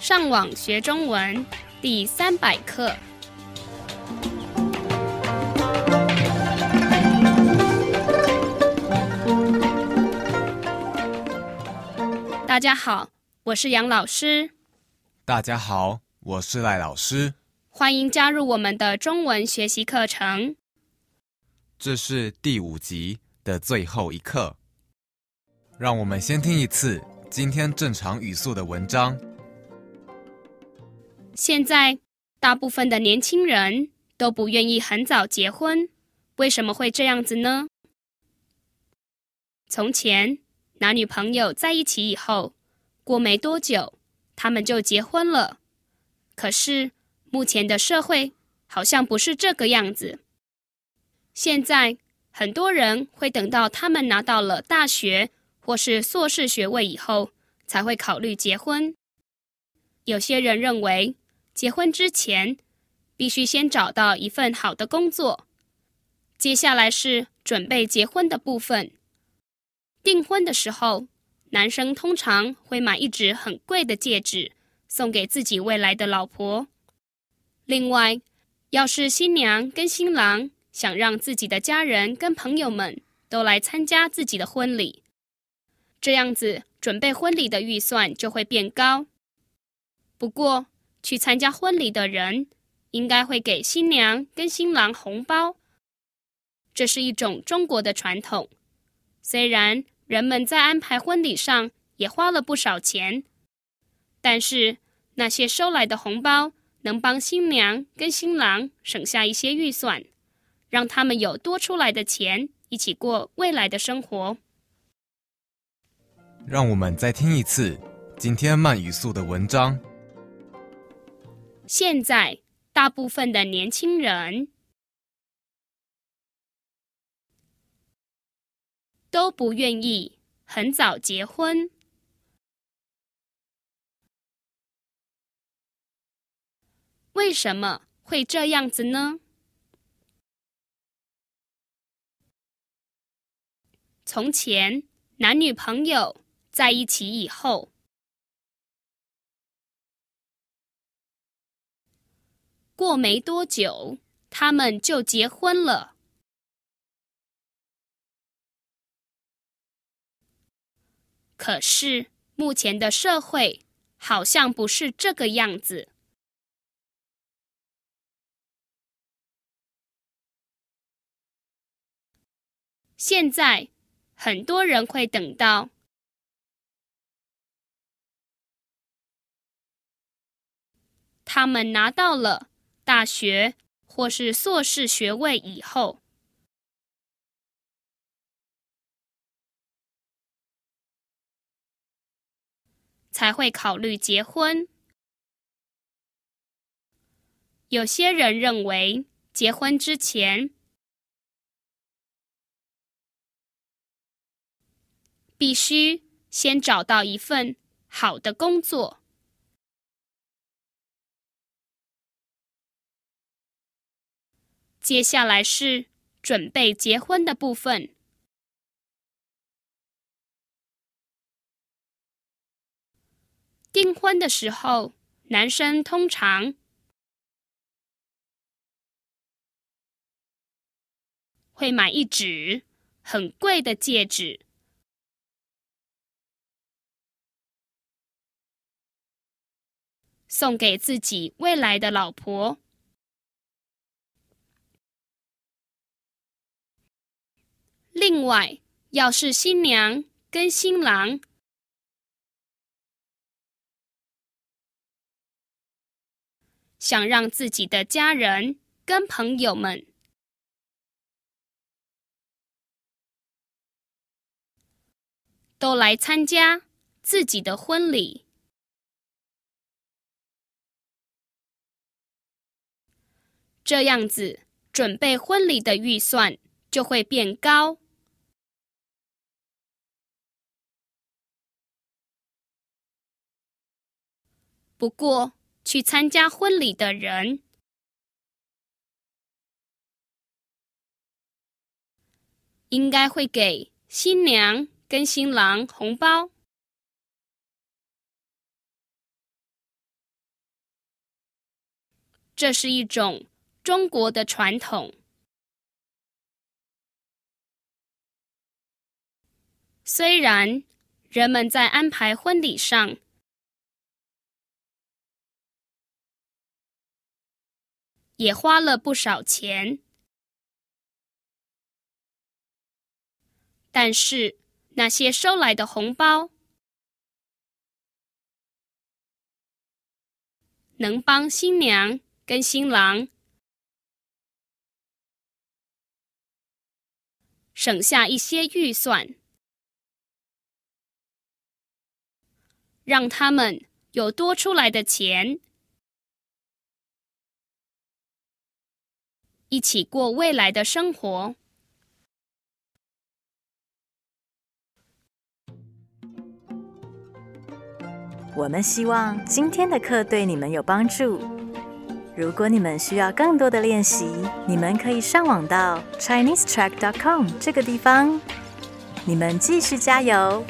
上网学中文第三百课。大家好，我是杨老师，大家好，我是赖老师，欢迎加入我们的中文学习课程。这是第五集的最后一课，让我们先听一次今天正常语速的文章。现在，大部分的年轻人都不愿意很早结婚，为什么会这样子呢？从前，男女朋友在一起以后，过没多久，他们就结婚了。可是，目前的社会好像不是这个样子。现在，很多人会等到他们拿到了大学或是硕士学位以后，才会考虑结婚。有些人认为，结婚之前必须先找到一份好的工作。接下来是准备结婚的部分。订婚的时候，男生通常会买一只很贵的戒指送给自己未来的老婆。另外，要是新娘跟新郎。想让自己的家人跟朋友们都来参加自己的婚礼，这样子准备婚礼的预算就会变高。不过，去参加婚礼的人应该会给新娘跟新郎红包，这是一种中国的传统。虽然人们在安排婚礼上也花了不少钱，但是那些收来的红包能帮新娘跟新郎省下一些预算。让他们有多出来的钱，一起过未来的生活。让我们再听一次今天慢语速的文章。现在，大部分的年轻人都不愿意很早结婚，为什么会这样子呢？从前，男女朋友在一起以后，过没多久，他们就结婚了。可是，目前的社会好像不是这个样子。现在。很多人会等到他们拿到了大学或是硕士学位以后，才会考虑结婚。有些人认为，结婚之前。必须先找到一份好的工作。接下来是准备结婚的部分。订婚的时候，男生通常会买一指很贵的戒指。送给自己未来的老婆。另外，要是新娘跟新郎。想让自己的家人跟朋友们。都来参加自己的婚礼。这样子，准备婚礼的预算就会变高。不过，去参加婚礼的人应该会给新娘跟新郎红包。这是一种中国的传统。虽然人们在安排婚礼上也花了不少钱，但是那些收来的红包。能帮新娘跟新郎省下一些预算，让他们有多出来的钱，一起过未来的生活。我们希望今天的课对你们有帮助。如果你们需要更多的练习，你们可以上网到 ChineseTrack.com 这个地方。你们继续加油！